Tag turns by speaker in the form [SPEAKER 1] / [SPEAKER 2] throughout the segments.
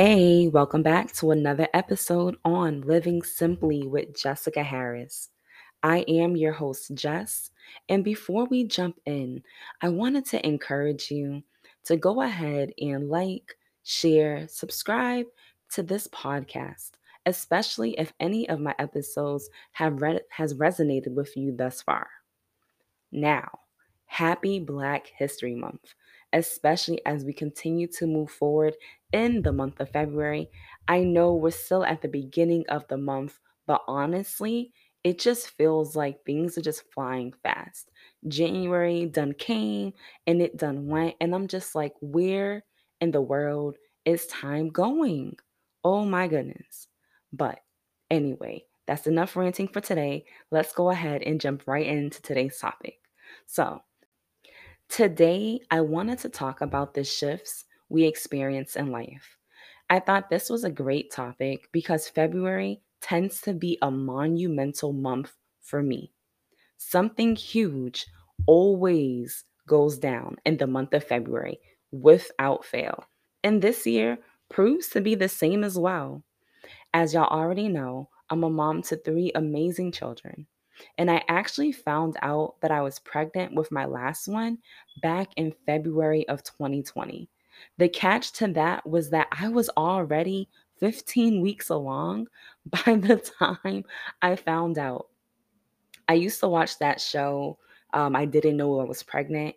[SPEAKER 1] Hey, welcome back to another episode on Living Simply with Jessica Harris. I am your host, Jess. And before we jump in, I wanted to encourage you to go ahead and like, share, subscribe to this podcast, especially if any of my episodes have re- has resonated with you thus far. Now, happy Black History Month, especially as we continue to move forward in the month of February. I know we're still at the beginning of the month, but honestly, it just feels like things are just flying fast. January done came and it done went, and I'm just like, where in the world is time going? Oh my goodness. But anyway, that's enough ranting for today. Let's go ahead and jump right into today's topic. So, today I wanted to talk about the shifts we experience in life. I thought this was a great topic because February tends to be a monumental month for me. Something huge always goes down in the month of February without fail. And this year proves to be the same as well. As y'all already know, I'm a mom to three amazing children. And I actually found out that I was pregnant with my last one back in February of 2020. The catch to that was that I was already 15 weeks along by the time I found out. I used to watch that show. Um, I didn't know I was pregnant.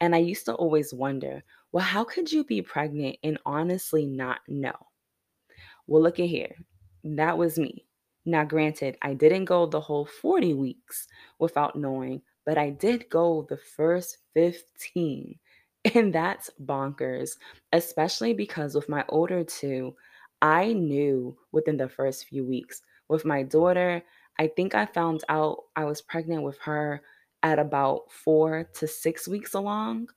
[SPEAKER 1] And I used to always wonder, well, how could you be pregnant and honestly not know? Well, look at here. That was me. Now, granted, I didn't go the whole 40 weeks without knowing, but I did go the first 15. And that's bonkers, especially because with my older two, I knew within the first few weeks. With my daughter, I think I found out I was pregnant with her at about four to six weeks along.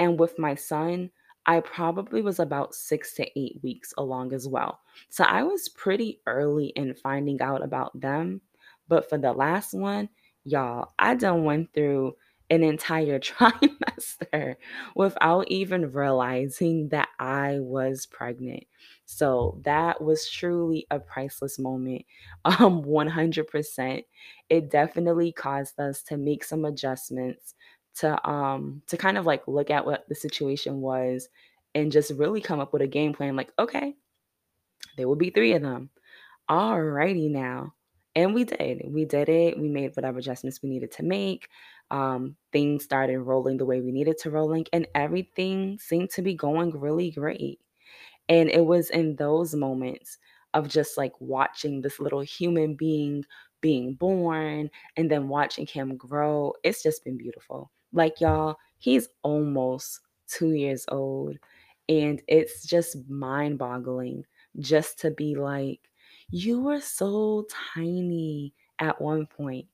[SPEAKER 1] And with my son, I probably was about six to eight weeks along as well. So I was pretty early in finding out about them. But for the last one, y'all, I done went through an entire trimester without even realizing that I was pregnant. So that was truly a priceless moment. Um 100%. It definitely caused us to make some adjustments to um to kind of like look at what the situation was and just really come up with a game plan like okay there will be three of them. Alrighty now. And we did. We did it. We made whatever adjustments we needed to make. Um, things started rolling the way we needed to rolling and everything seemed to be going really great. And it was in those moments of just like watching this little human being being born and then watching him grow. It's just been beautiful. Like, y'all, he's almost two years old. And it's just mind boggling just to be like, you were so tiny at one point,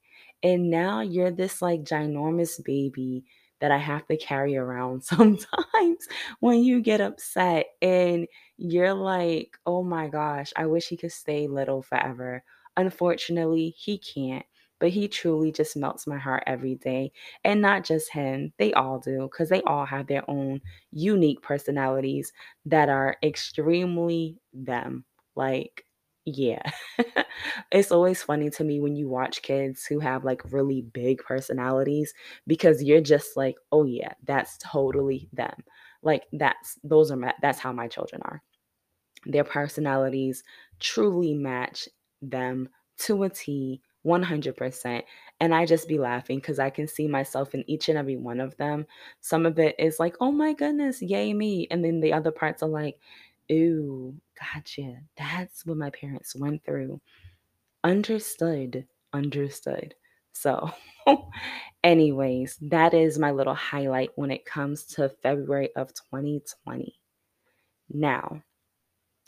[SPEAKER 1] And now you're this like ginormous baby that I have to carry around sometimes when you get upset. And you're like, oh my gosh, I wish he could stay little forever. Unfortunately, he can't, but he truly just melts my heart every day. And not just him, they all do, because they all have their own unique personalities that are extremely them. Like, yeah. it's always funny to me when you watch kids who have like really big personalities because you're just like, oh yeah, that's totally them. Like that's those are my, that's how my children are. Their personalities truly match them to a T, 100%. And I just be laughing because I can see myself in each and every one of them. Some of it is like, oh my goodness, yay me. And then the other parts are like, ooh, gotcha. That's what my parents went through. Understood. Understood. So, anyways, that is my little highlight when it comes to February of 2020. Now,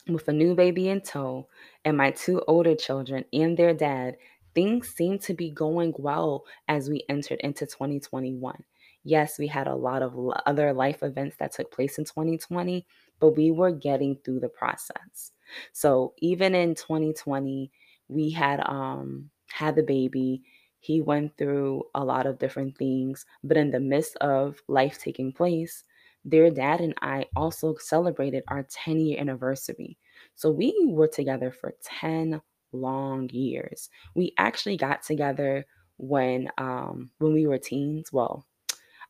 [SPEAKER 1] with a new baby in tow and my two older children and their dad, things seemed to be going well as we entered into 2021. Yes, we had a lot of other life events that took place in 2020, but we were getting through the process. So even in 2020, we had um had the baby. He went through a lot of different things, but in the midst of life taking place, their dad and I also celebrated our 10 year anniversary. So we were together for 10 long years. We actually got together when um when we were teens. Well,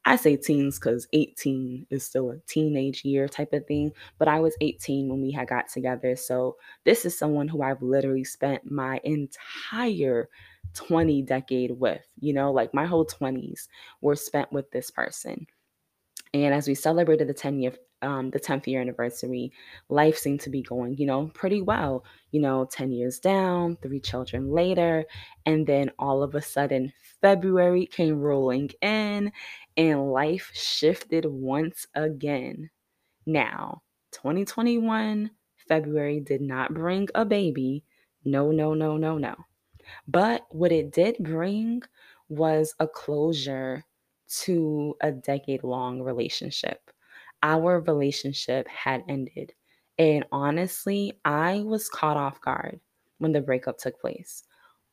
[SPEAKER 1] I say teens because 18 is still a teenage year type of thing, but I was 18 when we had got together. So this is someone who I've literally spent my entire 20 decade with, you know, like my whole 20s were spent with this person. And as we celebrated the 10 year um, the 10th year anniversary, life seemed to be going, you know, pretty well. You know, 10 years down, three children later, and then all of a sudden, February came rolling in and life shifted once again. Now, 2021, February did not bring a baby. No, no, no, no, no. But what it did bring was a closure to a decade long relationship. Our relationship had ended. And honestly, I was caught off guard when the breakup took place.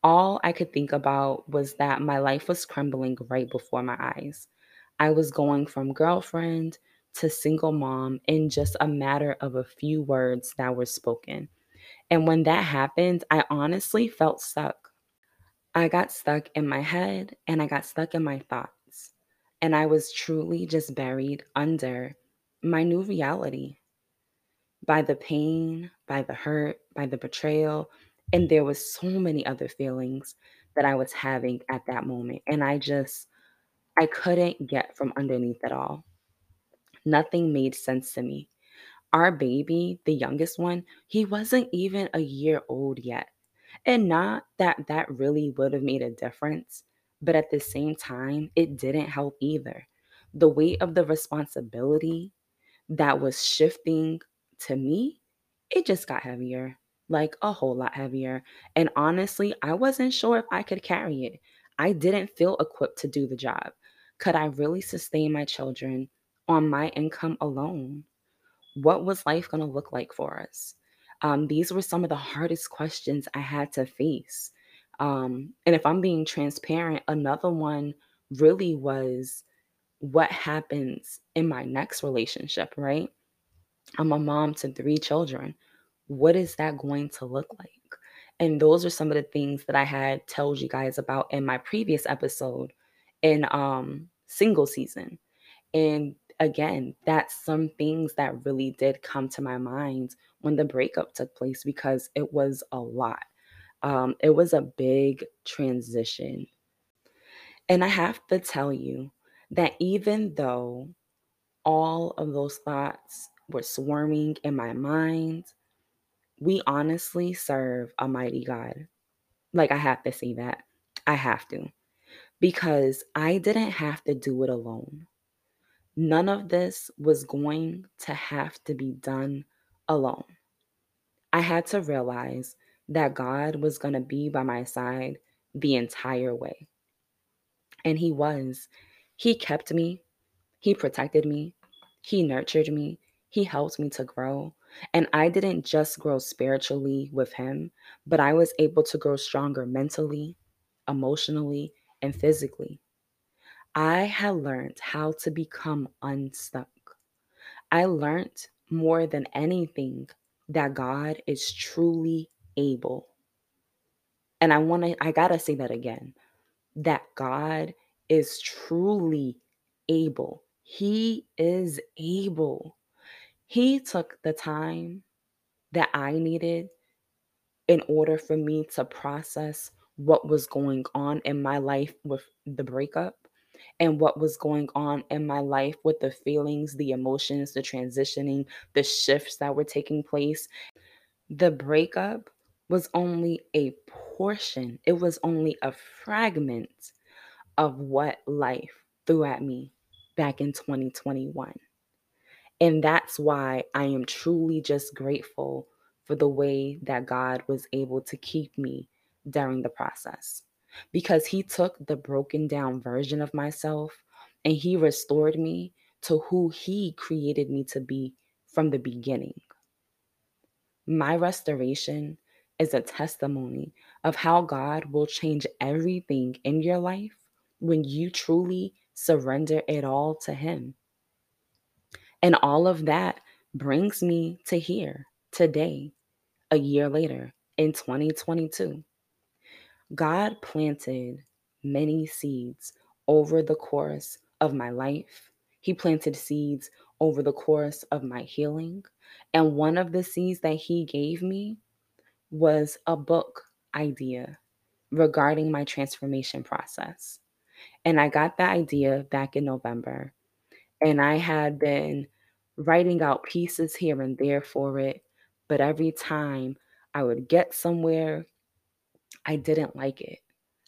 [SPEAKER 1] All I could think about was that my life was crumbling right before my eyes. I was going from girlfriend to single mom in just a matter of a few words that were spoken. And when that happened, I honestly felt stuck. I got stuck in my head and I got stuck in my thoughts. And I was truly just buried under my new reality by the pain, by the hurt, by the betrayal. And there was so many other feelings that I was having at that moment. And I just, I couldn't get from underneath it all. Nothing made sense to me. Our baby, the youngest one, he wasn't even a year old yet. And not that that really would have made a difference, but at the same time, it didn't help either. The weight of the responsibility that was shifting to me, it just got heavier, like a whole lot heavier. And honestly, I wasn't sure if I could carry it. I didn't feel equipped to do the job. Could I really sustain my children on my income alone? What was life going to look like for us? Um, these were some of the hardest questions I had to face. Um, and if I'm being transparent, another one really was what happens in my next relationship, right? I'm a mom to three children. What is that going to look like? And those are some of the things that I had told you guys about in my previous episode in um single season. And again, that's some things that really did come to my mind when the breakup took place because it was a lot. Um, it was a big transition. And I have to tell you that even though all of those thoughts were swarming in my mind, we honestly serve a mighty God. Like, I have to say that. I have to. Because I didn't have to do it alone. None of this was going to have to be done alone. I had to realize that God was going to be by my side the entire way. And He was. He kept me, He protected me, He nurtured me, He helped me to grow. And I didn't just grow spiritually with Him, but I was able to grow stronger mentally, emotionally, and physically. I had learned how to become unstuck. I learned more than anything that God is truly able. And I want to, I got to say that again that God is truly able. He is able. He took the time that I needed in order for me to process what was going on in my life with the breakup and what was going on in my life with the feelings, the emotions, the transitioning, the shifts that were taking place. The breakup was only a portion, it was only a fragment of what life threw at me back in 2021. And that's why I am truly just grateful for the way that God was able to keep me during the process. Because He took the broken down version of myself and He restored me to who He created me to be from the beginning. My restoration is a testimony of how God will change everything in your life when you truly surrender it all to Him. And all of that brings me to here today a year later in 2022. God planted many seeds over the course of my life. He planted seeds over the course of my healing. And one of the seeds that He gave me was a book idea regarding my transformation process. And I got that idea back in November. And I had been writing out pieces here and there for it. But every time I would get somewhere, I didn't like it.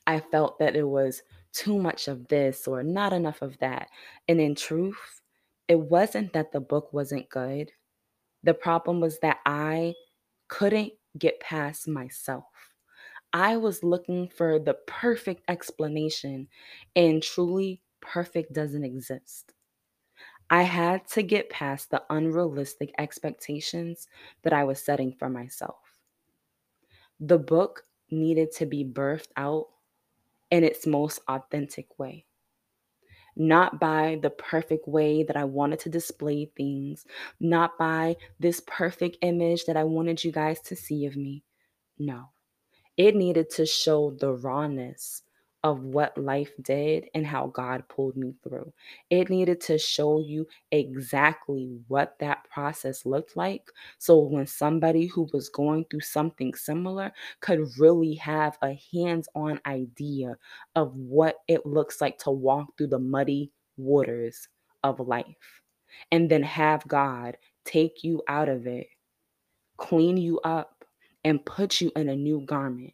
[SPEAKER 1] I felt that it was too much of this or not enough of that. And in truth, it wasn't that the book wasn't good. The problem was that I couldn't get past myself. I was looking for the perfect explanation, and truly, perfect doesn't exist. I had to get past the unrealistic expectations that I was setting for myself. The book needed to be birthed out in its most authentic way. Not by the perfect way that I wanted to display things, not by this perfect image that I wanted you guys to see of me. No, it needed to show the rawness of what life did and how God pulled me through. It needed to show you exactly what that process looked like. So when somebody who was going through something similar could really have a hands on idea of what it looks like to walk through the muddy waters of life and then have God take you out of it, clean you up, and put you in a new garment.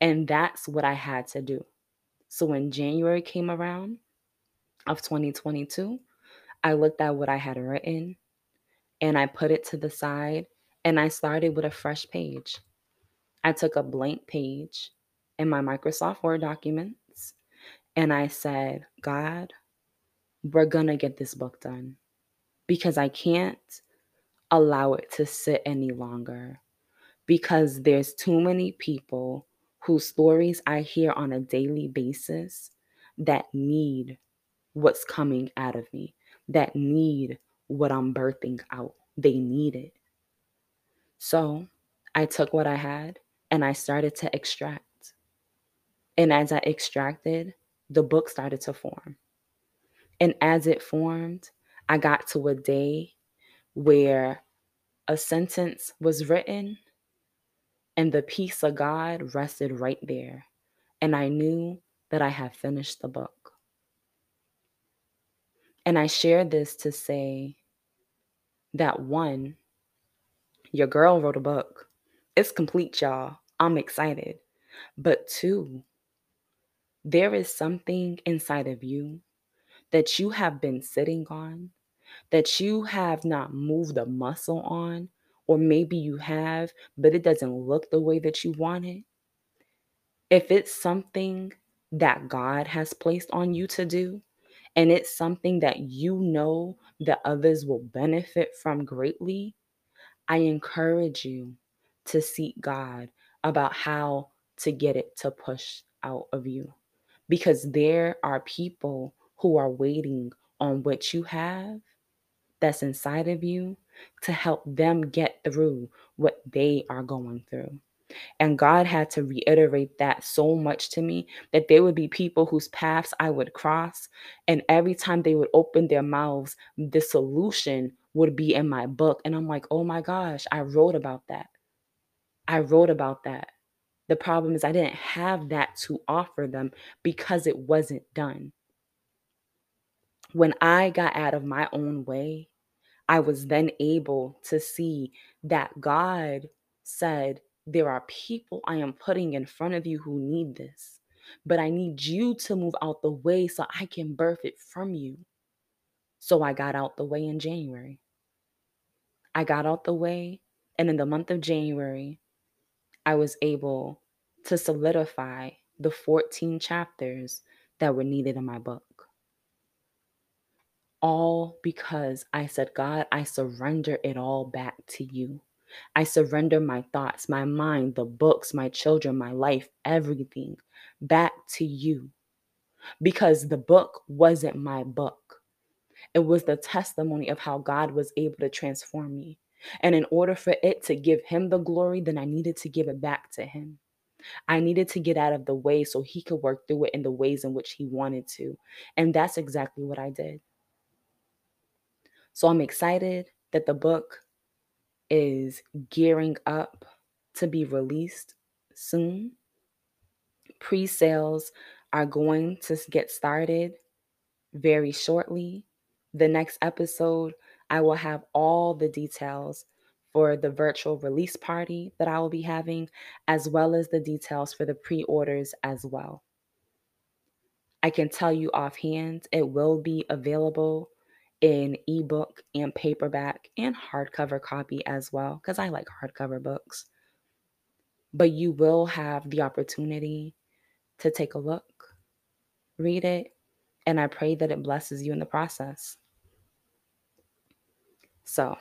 [SPEAKER 1] And that's what I had to do. So when January came around of 2022, I looked at what I had written and I put it to the side and I started with a fresh page. I took a blank page in my Microsoft Word documents and I said, God, we're going to get this book done because I can't allow it to sit any longer because there's too many people whose stories I hear on a daily basis that need what's coming out of me, that need what I'm birthing out. They need it. So I took what I had and I started to extract. And as I extracted, the book started to form. And as it formed, I got to a day where a sentence was written and the peace of God rested right there. And I knew that I had finished the book. And I share this to say that one, your girl wrote a book. It's complete, y'all. I'm excited. But two, there is something inside of you that you have been sitting on, that you have not moved a muscle on, or maybe you have, but it doesn't look the way that you want it. If it's something that God has placed on you to do, and it's something that you know that others will benefit from greatly, I encourage you to seek God about how to get it to push out of you. Because there are people who are waiting on what you have that's inside of you to help them get through what they are going through. And God had to reiterate that so much to me that there would be people whose paths I would cross. And every time they would open their mouths, the solution would be in my book. And I'm like, oh my gosh, I wrote about that. I wrote about that. The problem is, I didn't have that to offer them because it wasn't done. When I got out of my own way, I was then able to see that God said, There are people I am putting in front of you who need this, but I need you to move out the way so I can birth it from you. So I got out the way in January. I got out the way, and in the month of January, I was able to solidify the 14 chapters that were needed in my book. All because I said, God, I surrender it all back to you. I surrender my thoughts, my mind, the books, my children, my life, everything back to you. Because the book wasn't my book, it was the testimony of how God was able to transform me. And in order for it to give him the glory, then I needed to give it back to him. I needed to get out of the way so he could work through it in the ways in which he wanted to. And that's exactly what I did. So I'm excited that the book is gearing up to be released soon. Pre sales are going to get started very shortly. The next episode, I will have all the details for the virtual release party that I will be having, as well as the details for the pre orders as well. I can tell you offhand, it will be available in ebook and paperback and hardcover copy as well, because I like hardcover books. But you will have the opportunity to take a look, read it, and I pray that it blesses you in the process. So,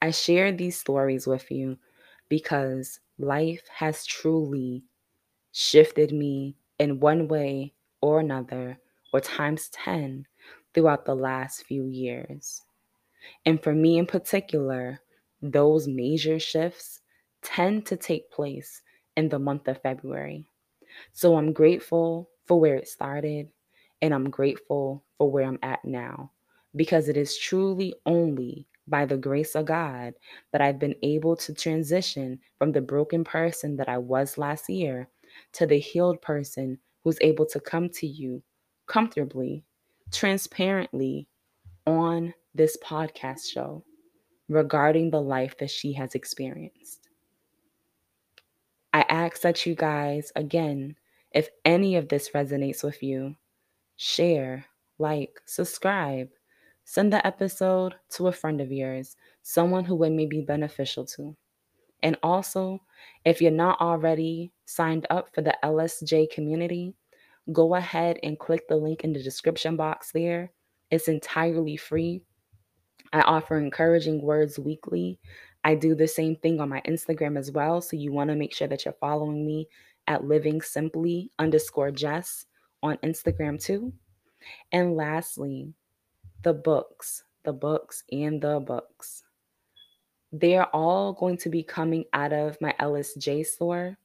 [SPEAKER 1] I share these stories with you because life has truly shifted me in one way or another, or times 10 throughout the last few years. And for me in particular, those major shifts tend to take place in the month of February. So I'm grateful for where it started, and I'm grateful for where I'm at now because it is truly only by the grace of God that I've been able to transition from the broken person that I was last year to the healed person who's able to come to you comfortably, transparently on this podcast show regarding the life that she has experienced. I ask that you guys, again, if any of this resonates with you, share, like, subscribe, Send the episode to a friend of yours, someone who it may be beneficial to. And also, if you're not already signed up for the LSJ community, go ahead and click the link in the description box there. It's entirely free. I offer encouraging words weekly. I do the same thing on my Instagram as well. So you want to make sure that you're following me at living simply underscore Jess on Instagram too. And lastly, the books, the books, and the books. They're all going to be coming out of my LSJ store.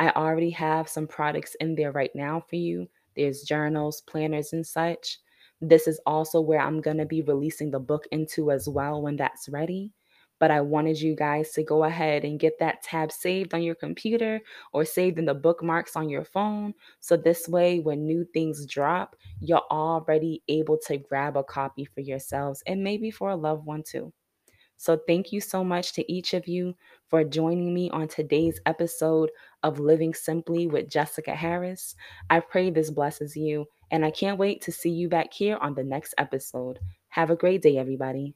[SPEAKER 1] I already have some products in there right now for you. There's journals, planners, and such. This is also where I'm going to be releasing the book into as well when that's ready but I wanted you guys to go ahead and get that tab saved on your computer or saved in the bookmarks on your phone. So this way, when new things drop, you're already able to grab a copy for yourselves and maybe for a loved one too. So, thank you so much to each of you for joining me on today's episode of Living Simply with Jessica Harris. I pray this blesses you, and I can't wait to see you back here on the next episode. Have a great day, everybody.